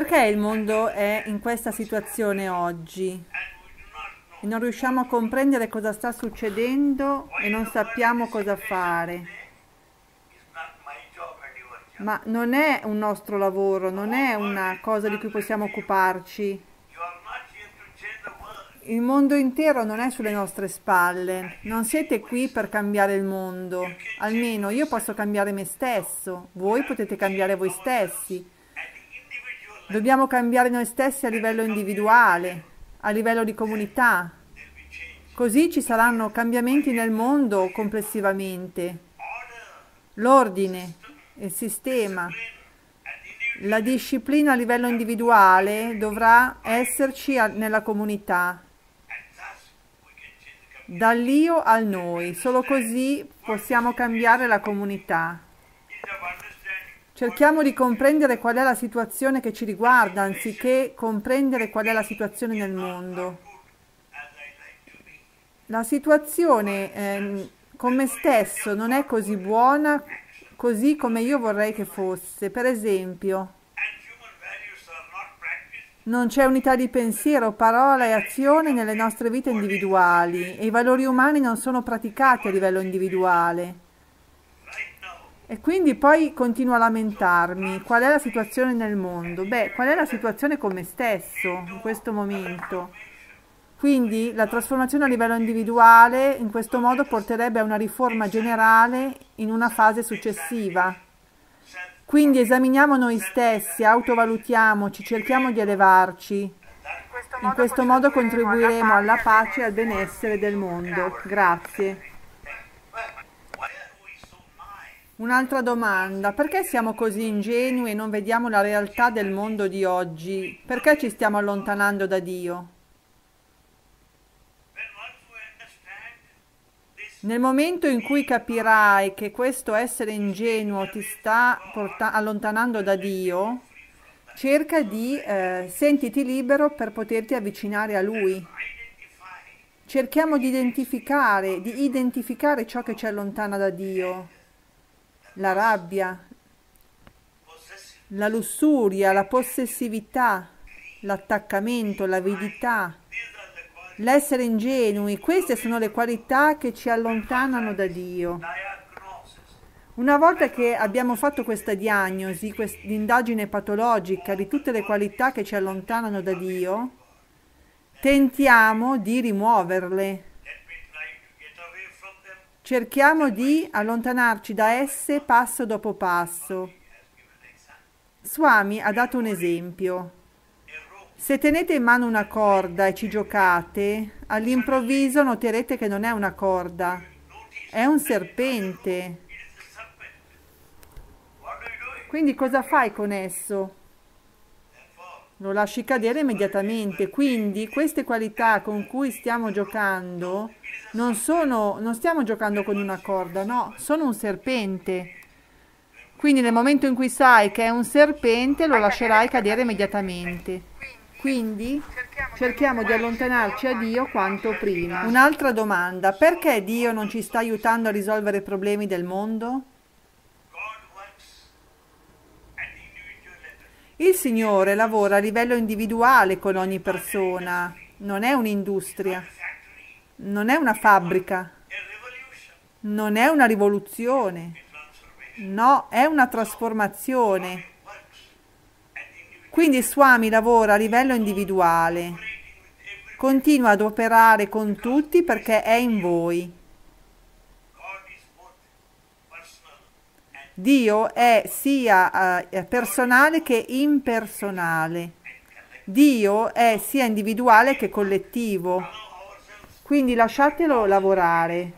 Perché il mondo è in questa situazione oggi? E non riusciamo a comprendere cosa sta succedendo e non sappiamo cosa fare. Ma non è un nostro lavoro, non è una cosa di cui possiamo occuparci. Il mondo intero non è sulle nostre spalle, non siete qui per cambiare il mondo, almeno io posso cambiare me stesso, voi potete cambiare voi stessi. Dobbiamo cambiare noi stessi a livello individuale, a livello di comunità. Così ci saranno cambiamenti nel mondo complessivamente. L'ordine, il sistema, la disciplina a livello individuale dovrà esserci nella comunità. Dall'io al noi, solo così possiamo cambiare la comunità. Cerchiamo di comprendere qual è la situazione che ci riguarda, anziché comprendere qual è la situazione nel mondo. La situazione eh, con me stesso non è così buona così come io vorrei che fosse. Per esempio, non c'è unità di pensiero, parola e azione nelle nostre vite individuali e i valori umani non sono praticati a livello individuale. E quindi poi continuo a lamentarmi. Qual è la situazione nel mondo? Beh, qual è la situazione con me stesso in questo momento? Quindi la trasformazione a livello individuale in questo modo porterebbe a una riforma generale in una fase successiva. Quindi esaminiamo noi stessi, autovalutiamoci, cerchiamo di elevarci. In questo modo contribuiremo alla pace e al benessere del mondo. Grazie. Un'altra domanda, perché siamo così ingenui e non vediamo la realtà del mondo di oggi? Perché ci stiamo allontanando da Dio? Nel momento in cui capirai che questo essere ingenuo ti sta porta- allontanando da Dio, cerca di eh, sentiti libero per poterti avvicinare a Lui. Cerchiamo di identificare, di identificare ciò che ci allontana da Dio la rabbia, la lussuria, la possessività, l'attaccamento, l'avidità, l'essere ingenui, queste sono le qualità che ci allontanano da Dio. Una volta che abbiamo fatto questa diagnosi, questa indagine patologica di tutte le qualità che ci allontanano da Dio, tentiamo di rimuoverle Cerchiamo di allontanarci da esse passo dopo passo. Swami ha dato un esempio. Se tenete in mano una corda e ci giocate, all'improvviso noterete che non è una corda, è un serpente. Quindi cosa fai con esso? Lo lasci cadere immediatamente. Quindi queste qualità con cui stiamo giocando non, sono, non stiamo giocando con una corda, no, sono un serpente. Quindi nel momento in cui sai che è un serpente lo lascerai cadere immediatamente. Quindi cerchiamo di allontanarci a Dio quanto prima. Un'altra domanda, perché Dio non ci sta aiutando a risolvere i problemi del mondo? Il Signore lavora a livello individuale con ogni persona, non è un'industria. Non è una fabbrica, non è una rivoluzione, no, è una trasformazione. Quindi Swami lavora a livello individuale, continua ad operare con tutti perché è in voi. Dio è sia uh, personale che impersonale. Dio è sia individuale che collettivo. Quindi lasciatelo lavorare.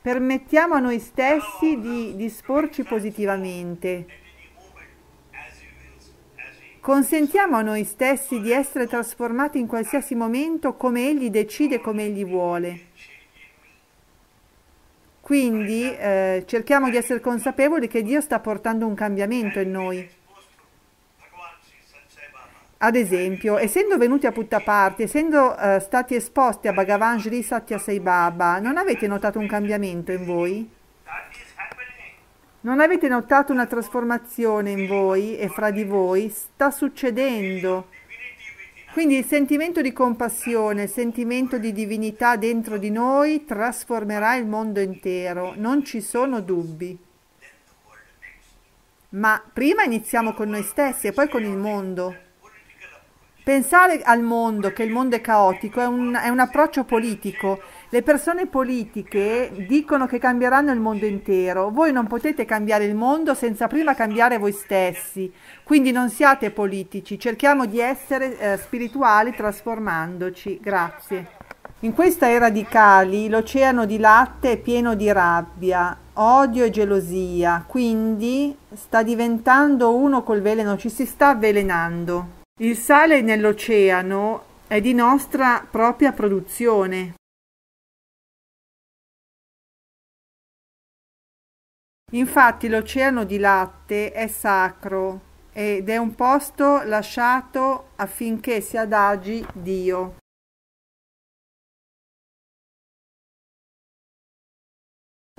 Permettiamo a noi stessi di disporci positivamente. Consentiamo a noi stessi di essere trasformati in qualsiasi momento come Egli decide, come Egli vuole. Quindi eh, cerchiamo di essere consapevoli che Dio sta portando un cambiamento in noi. Ad esempio, essendo venuti a Puttaparthi, essendo uh, stati esposti a Bhagavan Sri Satya Sai Baba, non avete notato un cambiamento in voi? Non avete notato una trasformazione in voi e fra di voi? Sta succedendo. Quindi il sentimento di compassione, il sentimento di divinità dentro di noi trasformerà il mondo intero, non ci sono dubbi. Ma prima iniziamo con noi stessi e poi con il mondo. Pensare al mondo, che il mondo è caotico, è un, è un approccio politico. Le persone politiche dicono che cambieranno il mondo intero. Voi non potete cambiare il mondo senza prima cambiare voi stessi. Quindi non siate politici, cerchiamo di essere eh, spirituali trasformandoci. Grazie. In questa era di Cali l'oceano di latte è pieno di rabbia, odio e gelosia, quindi sta diventando uno col veleno, ci si sta avvelenando. Il sale nell'oceano è di nostra propria produzione. Infatti l'oceano di latte è sacro ed è un posto lasciato affinché si adagi Dio.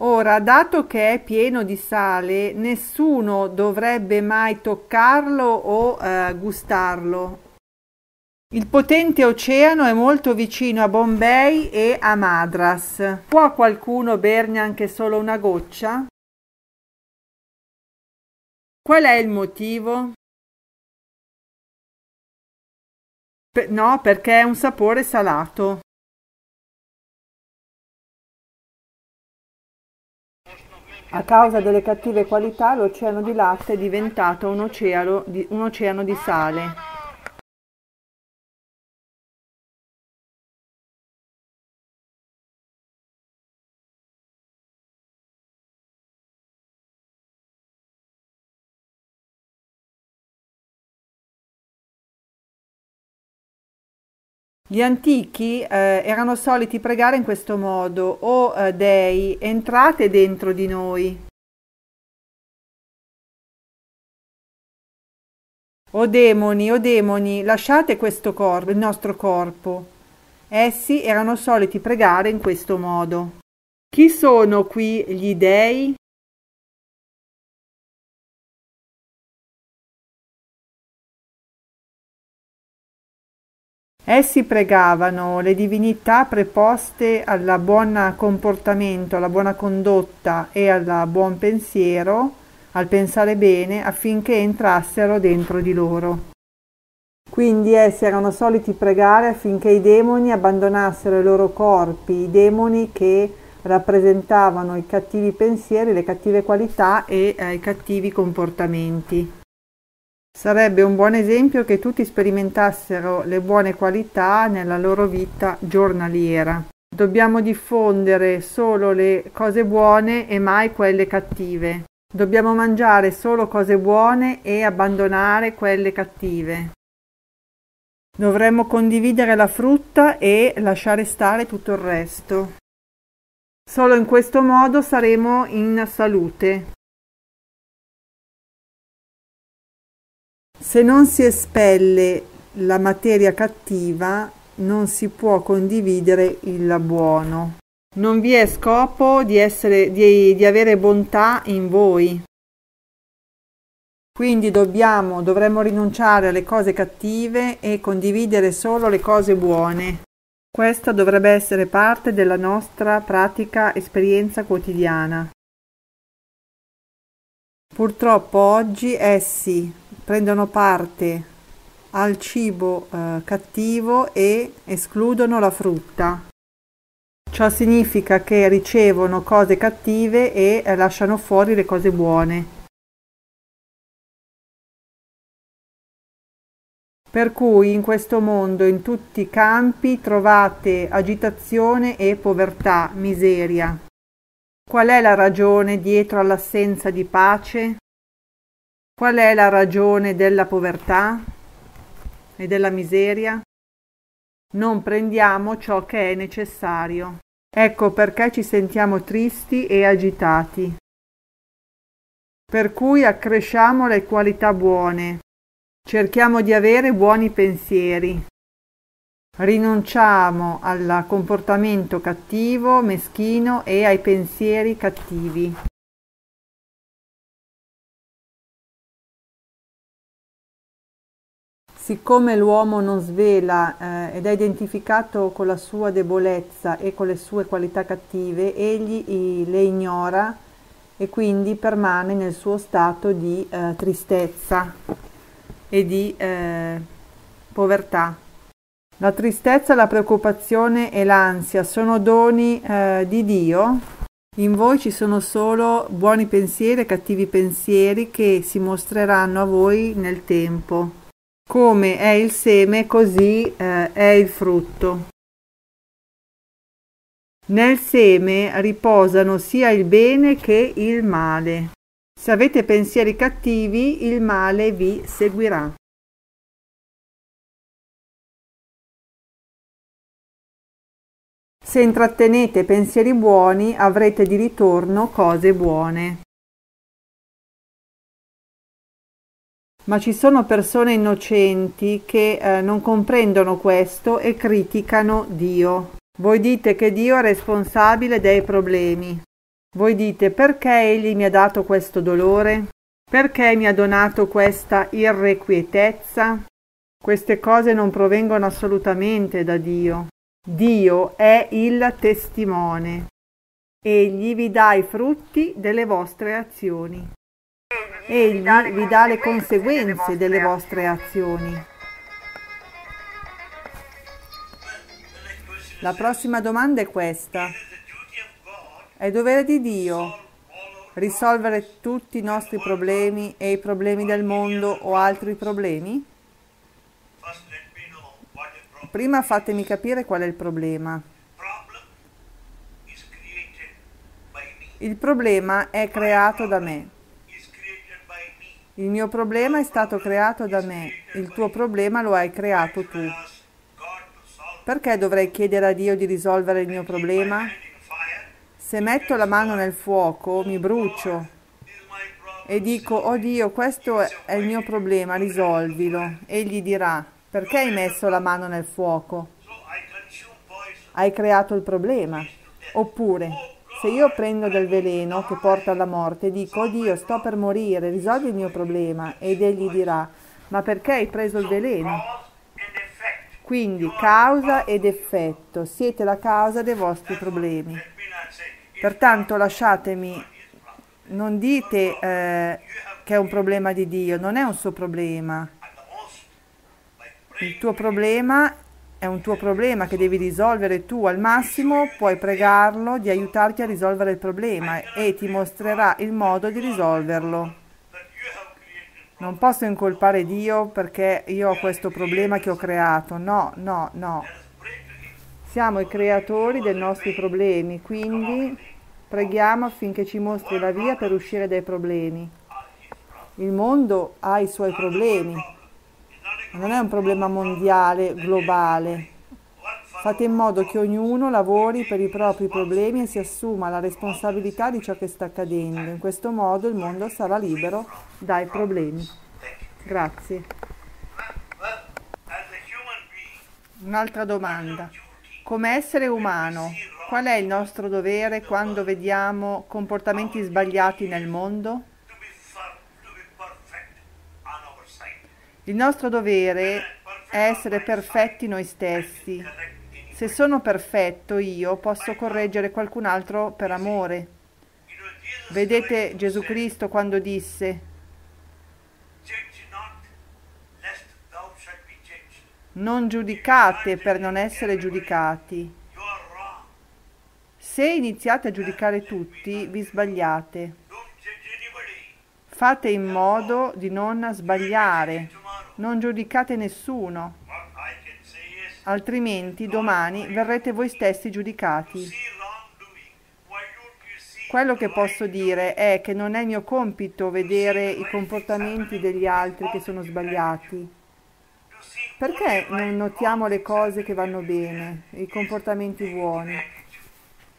Ora, dato che è pieno di sale, nessuno dovrebbe mai toccarlo o eh, gustarlo. Il potente oceano è molto vicino a Bombay e a Madras. Può qualcuno berne anche solo una goccia? Qual è il motivo? Pe- no, perché è un sapore salato. A causa delle cattive qualità l'oceano di latte è diventato un oceano di, un oceano di sale. Gli antichi eh, erano soliti pregare in questo modo, o eh, dei, entrate dentro di noi. O demoni, o demoni, lasciate questo corpo, il nostro corpo. Essi erano soliti pregare in questo modo. Chi sono qui gli dei? Essi pregavano le divinità preposte al buon comportamento, alla buona condotta e al buon pensiero, al pensare bene, affinché entrassero dentro di loro. Quindi essi erano soliti pregare affinché i demoni abbandonassero i loro corpi, i demoni che rappresentavano i cattivi pensieri, le cattive qualità e eh, i cattivi comportamenti. Sarebbe un buon esempio che tutti sperimentassero le buone qualità nella loro vita giornaliera. Dobbiamo diffondere solo le cose buone e mai quelle cattive. Dobbiamo mangiare solo cose buone e abbandonare quelle cattive. Dovremmo condividere la frutta e lasciare stare tutto il resto. Solo in questo modo saremo in salute. Se non si espelle la materia cattiva, non si può condividere il buono. Non vi è scopo di, essere, di, di avere bontà in voi. Quindi dobbiamo, dovremmo rinunciare alle cose cattive e condividere solo le cose buone. Questa dovrebbe essere parte della nostra pratica esperienza quotidiana. Purtroppo oggi essi prendono parte al cibo eh, cattivo e escludono la frutta. Ciò significa che ricevono cose cattive e eh, lasciano fuori le cose buone. Per cui in questo mondo, in tutti i campi, trovate agitazione e povertà, miseria. Qual è la ragione dietro all'assenza di pace? Qual è la ragione della povertà e della miseria? Non prendiamo ciò che è necessario. Ecco perché ci sentiamo tristi e agitati. Per cui accresciamo le qualità buone, cerchiamo di avere buoni pensieri, rinunciamo al comportamento cattivo, meschino e ai pensieri cattivi. Siccome l'uomo non svela eh, ed è identificato con la sua debolezza e con le sue qualità cattive, egli i, le ignora e quindi permane nel suo stato di eh, tristezza e di eh, povertà. La tristezza, la preoccupazione e l'ansia sono doni eh, di Dio. In voi ci sono solo buoni pensieri e cattivi pensieri che si mostreranno a voi nel tempo. Come è il seme, così eh, è il frutto. Nel seme riposano sia il bene che il male. Se avete pensieri cattivi, il male vi seguirà. Se intrattenete pensieri buoni, avrete di ritorno cose buone. Ma ci sono persone innocenti che eh, non comprendono questo e criticano Dio. Voi dite che Dio è responsabile dei problemi. Voi dite perché Egli mi ha dato questo dolore? Perché mi ha donato questa irrequietezza? Queste cose non provengono assolutamente da Dio. Dio è il testimone. Egli vi dà i frutti delle vostre azioni. Egli vi dà le conseguenze delle vostre azioni. La prossima domanda è questa. È dovere di Dio risolvere tutti i nostri problemi e i problemi del mondo o altri problemi? Prima fatemi capire qual è il problema. Il problema è creato da me. Il mio problema è stato creato da me, il tuo problema lo hai creato tu. Perché dovrei chiedere a Dio di risolvere il mio problema? Se metto la mano nel fuoco mi brucio e dico, oh Dio, questo è il mio problema, risolvilo. Egli dirà, perché hai messo la mano nel fuoco? Hai creato il problema. Oppure, se io prendo del veleno che porta alla morte dico, Dio, sto per morire, risolvi il mio problema, ed egli dirà, ma perché hai preso il veleno? Quindi causa ed effetto, siete la causa dei vostri problemi. Pertanto lasciatemi, non dite eh, che è un problema di Dio, non è un suo problema. Il tuo problema è un tuo problema che devi risolvere tu al massimo, puoi pregarlo di aiutarti a risolvere il problema e ti mostrerà il modo di risolverlo. Non posso incolpare Dio perché io ho questo problema che ho creato. No, no, no. Siamo i creatori dei nostri problemi, quindi preghiamo affinché ci mostri la via per uscire dai problemi. Il mondo ha i suoi problemi non è un problema mondiale, globale. Fate in modo che ognuno lavori per i propri problemi e si assuma la responsabilità di ciò che sta accadendo. In questo modo il mondo sarà libero dai problemi. Grazie. Un'altra domanda. Come essere umano, qual è il nostro dovere quando vediamo comportamenti sbagliati nel mondo? Il nostro dovere è essere perfetti noi stessi. Se sono perfetto io posso correggere qualcun altro per amore. Vedete Gesù Cristo quando disse non giudicate per non essere giudicati. Se iniziate a giudicare tutti, vi sbagliate. Fate in modo di non sbagliare non giudicate nessuno, altrimenti domani verrete voi stessi giudicati. Quello che posso dire è che non è mio compito vedere i comportamenti degli altri che sono sbagliati. Perché non notiamo le cose che vanno bene, i comportamenti buoni?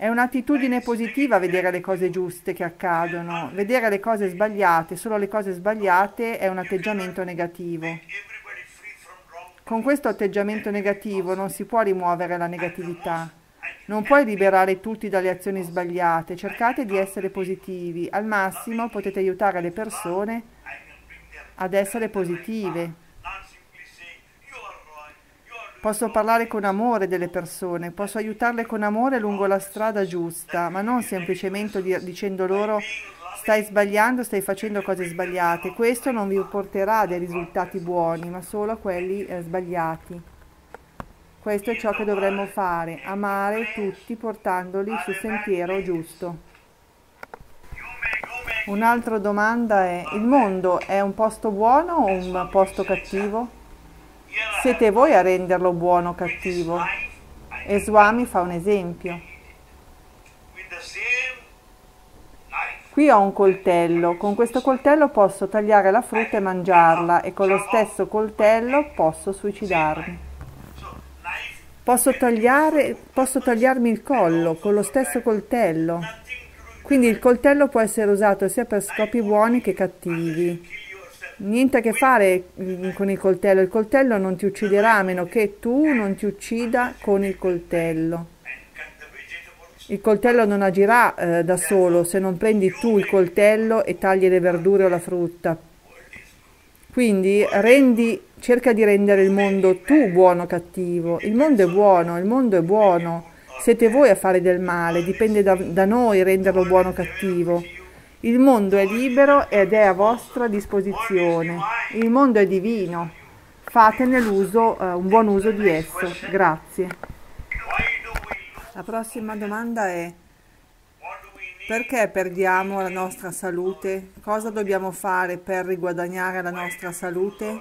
È un'attitudine positiva vedere le cose giuste che accadono, vedere le cose sbagliate, solo le cose sbagliate è un atteggiamento negativo. Con questo atteggiamento negativo non si può rimuovere la negatività. Non puoi liberare tutti dalle azioni sbagliate, cercate di essere positivi, al massimo potete aiutare le persone ad essere positive. Posso parlare con amore delle persone, posso aiutarle con amore lungo la strada giusta, ma non semplicemente dicendo loro stai sbagliando, stai facendo cose sbagliate. Questo non vi porterà dei risultati buoni, ma solo quelli eh, sbagliati. Questo è ciò che dovremmo fare, amare tutti portandoli sul sentiero giusto. Un'altra domanda è, il mondo è un posto buono o un posto cattivo? Siete voi a renderlo buono o cattivo? E Swami fa un esempio. Qui ho un coltello, con questo coltello posso tagliare la frutta e mangiarla e con lo stesso coltello posso suicidarmi. Posso, tagliare, posso tagliarmi il collo con lo stesso coltello. Quindi il coltello può essere usato sia per scopi buoni che cattivi. Niente a che fare con il coltello, il coltello non ti ucciderà a meno che tu non ti uccida con il coltello. Il coltello non agirà eh, da solo se non prendi tu il coltello e tagli le verdure o la frutta. Quindi rendi cerca di rendere il mondo tu buono o cattivo. Il mondo è buono, il mondo è buono. Siete voi a fare del male, dipende da, da noi renderlo buono o cattivo. Il mondo è libero ed è a vostra disposizione. Il mondo è divino. Fatene l'uso, uh, un buon uso di esso. Grazie. La prossima domanda è perché perdiamo la nostra salute? Cosa dobbiamo fare per riguadagnare la nostra salute?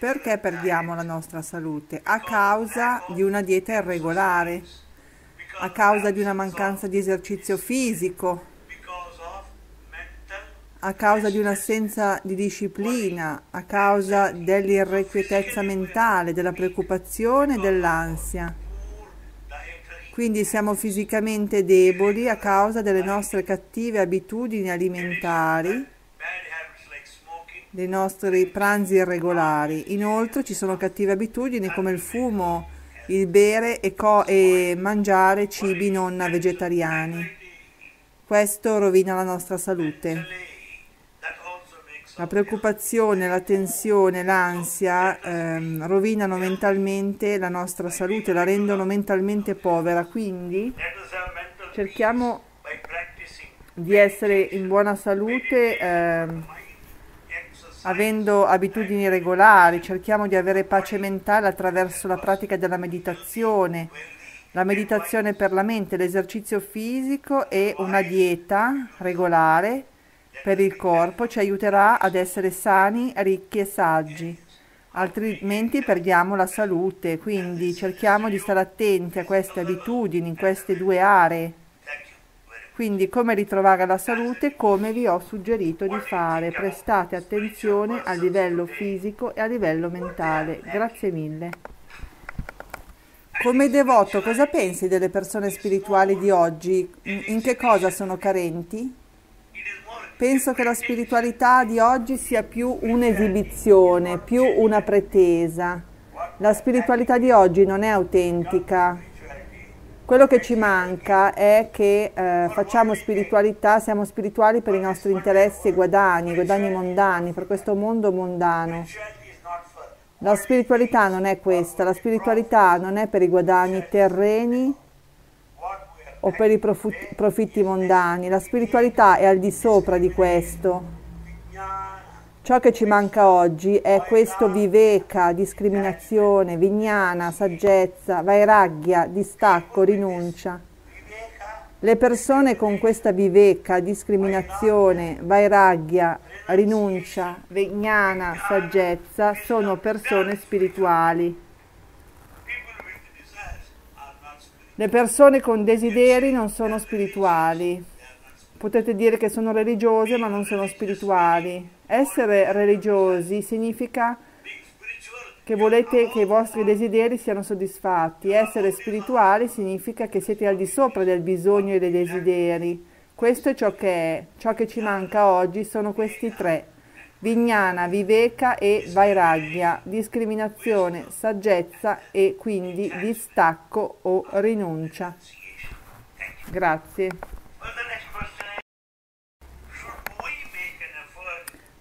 Perché perdiamo la nostra salute? A causa di una dieta irregolare, a causa di una mancanza di esercizio fisico, a causa di un'assenza di disciplina, a causa dell'irrequietezza mentale, della preoccupazione e dell'ansia. Quindi siamo fisicamente deboli a causa delle nostre cattive abitudini alimentari dei nostri pranzi irregolari. Inoltre ci sono cattive abitudini come il fumo, il bere e, e mangiare cibi non vegetariani. Questo rovina la nostra salute. La preoccupazione, la tensione, l'ansia ehm, rovinano mentalmente la nostra salute, la rendono mentalmente povera. Quindi cerchiamo di essere in buona salute. Ehm, avendo abitudini regolari, cerchiamo di avere pace mentale attraverso la pratica della meditazione, la meditazione per la mente, l'esercizio fisico e una dieta regolare per il corpo ci aiuterà ad essere sani, ricchi e saggi. Altrimenti perdiamo la salute, quindi cerchiamo di stare attenti a queste abitudini in queste due aree quindi come ritrovare la salute, come vi ho suggerito di fare. Prestate attenzione a livello fisico e a livello mentale. Grazie mille. Come devoto, cosa pensi delle persone spirituali di oggi? In che cosa sono carenti? Penso che la spiritualità di oggi sia più un'esibizione, più una pretesa. La spiritualità di oggi non è autentica, quello che ci manca è che eh, facciamo spiritualità, siamo spirituali per i nostri interessi e guadagni, guadagni mondani, per questo mondo mondano. La spiritualità non è questa, la spiritualità non è per i guadagni terreni o per i profitti mondani, la spiritualità è al di sopra di questo. Ciò che ci manca oggi è questo viveka, discriminazione, vignana, saggezza, vairagya, distacco, rinuncia. Le persone con questa viveka, discriminazione, vairagya, rinuncia, vignana, saggezza sono persone spirituali. Le persone con desideri non sono spirituali. Potete dire che sono religiose ma non sono spirituali. Essere religiosi significa che volete che i vostri desideri siano soddisfatti. Essere spirituali significa che siete al di sopra del bisogno e dei desideri. Questo è ciò che è. Ciò che ci manca oggi sono questi tre. Vignana, Viveka e Vairagya, discriminazione, saggezza e quindi distacco o rinuncia. Grazie.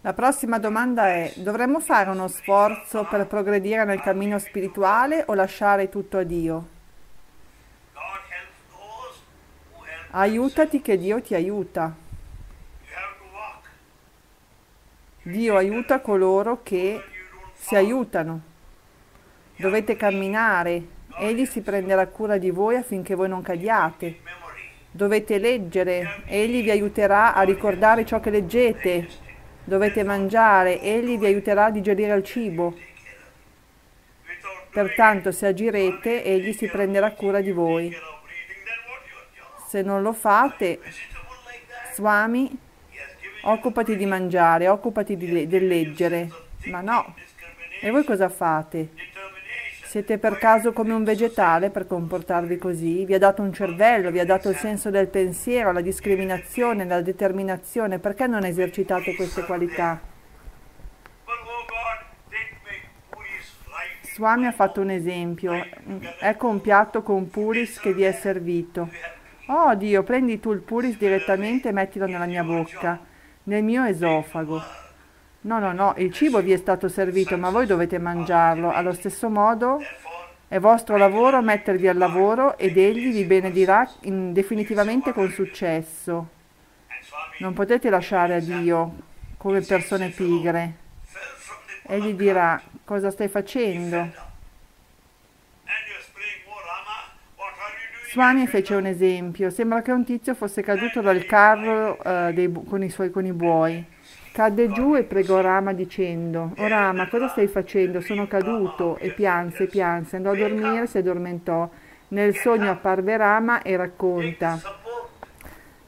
La prossima domanda è, dovremmo fare uno sforzo per progredire nel cammino spirituale o lasciare tutto a Dio? Aiutati che Dio ti aiuta. Dio aiuta coloro che si aiutano. Dovete camminare, Egli si prenderà cura di voi affinché voi non cadiate. Dovete leggere, Egli vi aiuterà a ricordare ciò che leggete. Dovete mangiare, Egli vi aiuterà a digerire il cibo. Pertanto se agirete, Egli si prenderà cura di voi. Se non lo fate, Swami, occupati di mangiare, occupati di, di leggere. Ma no. E voi cosa fate? Siete per caso come un vegetale per comportarvi così? Vi ha dato un cervello, vi ha dato il senso del pensiero, la discriminazione, la determinazione. Perché non esercitate queste qualità? Swami ha fatto un esempio. Ecco un piatto con puris che vi è servito. Oh Dio, prendi tu il puris direttamente e mettilo nella mia bocca, nel mio esofago. No, no, no, il cibo vi è stato servito, ma voi dovete mangiarlo. Allo stesso modo è vostro lavoro mettervi al lavoro ed egli vi benedirà in, definitivamente con successo. Non potete lasciare a Dio come persone pigre. Egli dirà, cosa stai facendo? Swami fece un esempio. Sembra che un tizio fosse caduto dal carro uh, dei, con, i suoi, con i buoi. Cadde giù e pregò Rama dicendo, O Rama, cosa stai facendo? Sono caduto e pianse, pianse, andò a dormire, si addormentò. Nel sogno apparve Rama e racconta,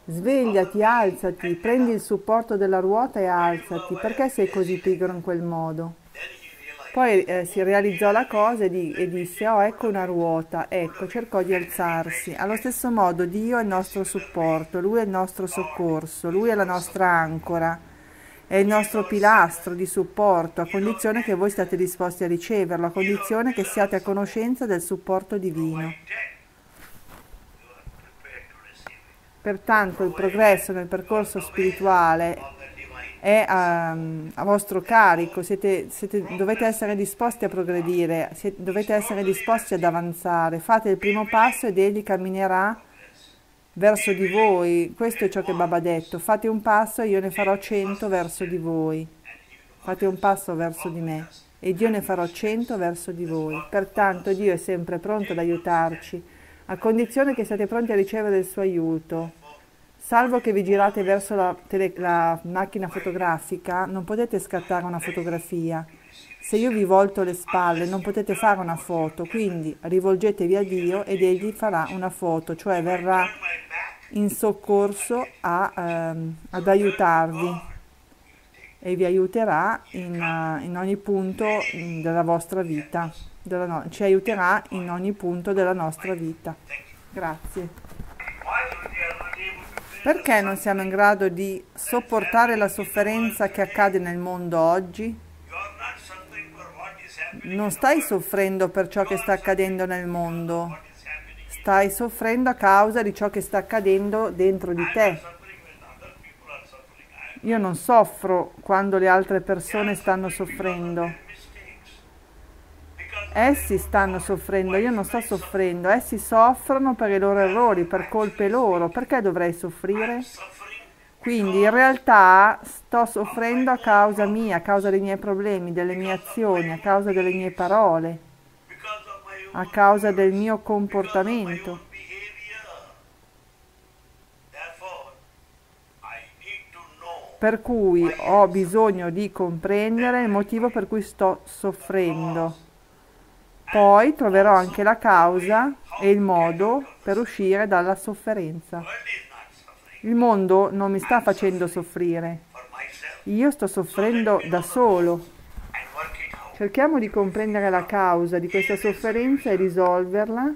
Svegliati, alzati, prendi il supporto della ruota e alzati, perché sei così pigro in quel modo? Poi eh, si realizzò la cosa e, di, e, disse, oh ecco una ruota, ecco, cercò di alzarsi. Allo stesso modo Dio è il nostro supporto, Lui è il nostro soccorso, Lui è la nostra ancora è il nostro pilastro di supporto, a condizione che voi siate disposti a riceverlo, a condizione che siate a conoscenza del supporto divino. Pertanto il progresso nel percorso spirituale è a, a vostro carico, siete, siete, dovete essere disposti a progredire, siete, dovete essere disposti ad avanzare, fate il primo passo ed egli camminerà verso di voi. Questo è ciò che Baba ha detto. Fate un passo e io ne farò cento verso di voi. Fate un passo verso di me ed io ne farò cento verso di voi. Pertanto Dio è sempre pronto ad aiutarci, a condizione che siate pronti a ricevere il suo aiuto. Salvo che vi girate verso la, tele, la macchina fotografica, non potete scattare una fotografia. Se io vi volto le spalle non potete fare una foto, quindi rivolgetevi a Dio ed Egli farà una foto, cioè verrà in soccorso a, ehm, ad aiutarvi e vi aiuterà in, uh, in ogni punto della vostra vita, della no- ci aiuterà in ogni punto della nostra vita. Grazie. Perché non siamo in grado di sopportare la sofferenza che accade nel mondo oggi? Non stai soffrendo per ciò che sta accadendo nel mondo, stai soffrendo a causa di ciò che sta accadendo dentro di te. Io non soffro quando le altre persone stanno soffrendo. Essi stanno soffrendo, io non sto soffrendo, essi soffrono per i loro errori, per colpe loro. Perché dovrei soffrire? Quindi in realtà sto soffrendo a causa mia, a causa dei miei problemi, delle mie azioni, a causa delle mie parole, a causa del mio comportamento. Per cui ho bisogno di comprendere il motivo per cui sto soffrendo. Poi troverò anche la causa e il modo per uscire dalla sofferenza. Il mondo non mi sta facendo soffrire. Io sto soffrendo da solo. Cerchiamo di comprendere la causa di questa sofferenza e risolverla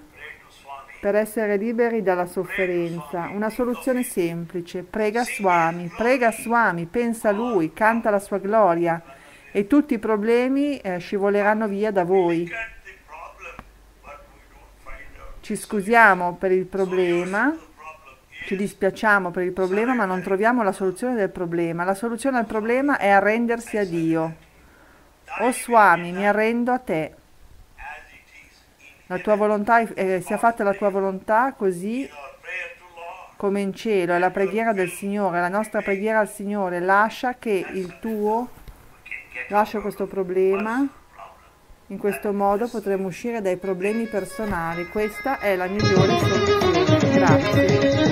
per essere liberi dalla sofferenza. Una soluzione semplice. Prega Swami, prega Swami, pensa a Lui, canta la sua gloria e tutti i problemi eh, scivoleranno via da voi. Ci scusiamo per il problema ci dispiacciamo per il problema ma non troviamo la soluzione del problema. La soluzione al problema è arrendersi a Dio. O Swami, mi arrendo a te. La tua volontà, eh, sia fatta la tua volontà così come in cielo. È la preghiera del Signore, la nostra preghiera al Signore. Lascia che il tuo, lascia questo problema. In questo modo potremo uscire dai problemi personali. Questa è la migliore soluzione. Grazie.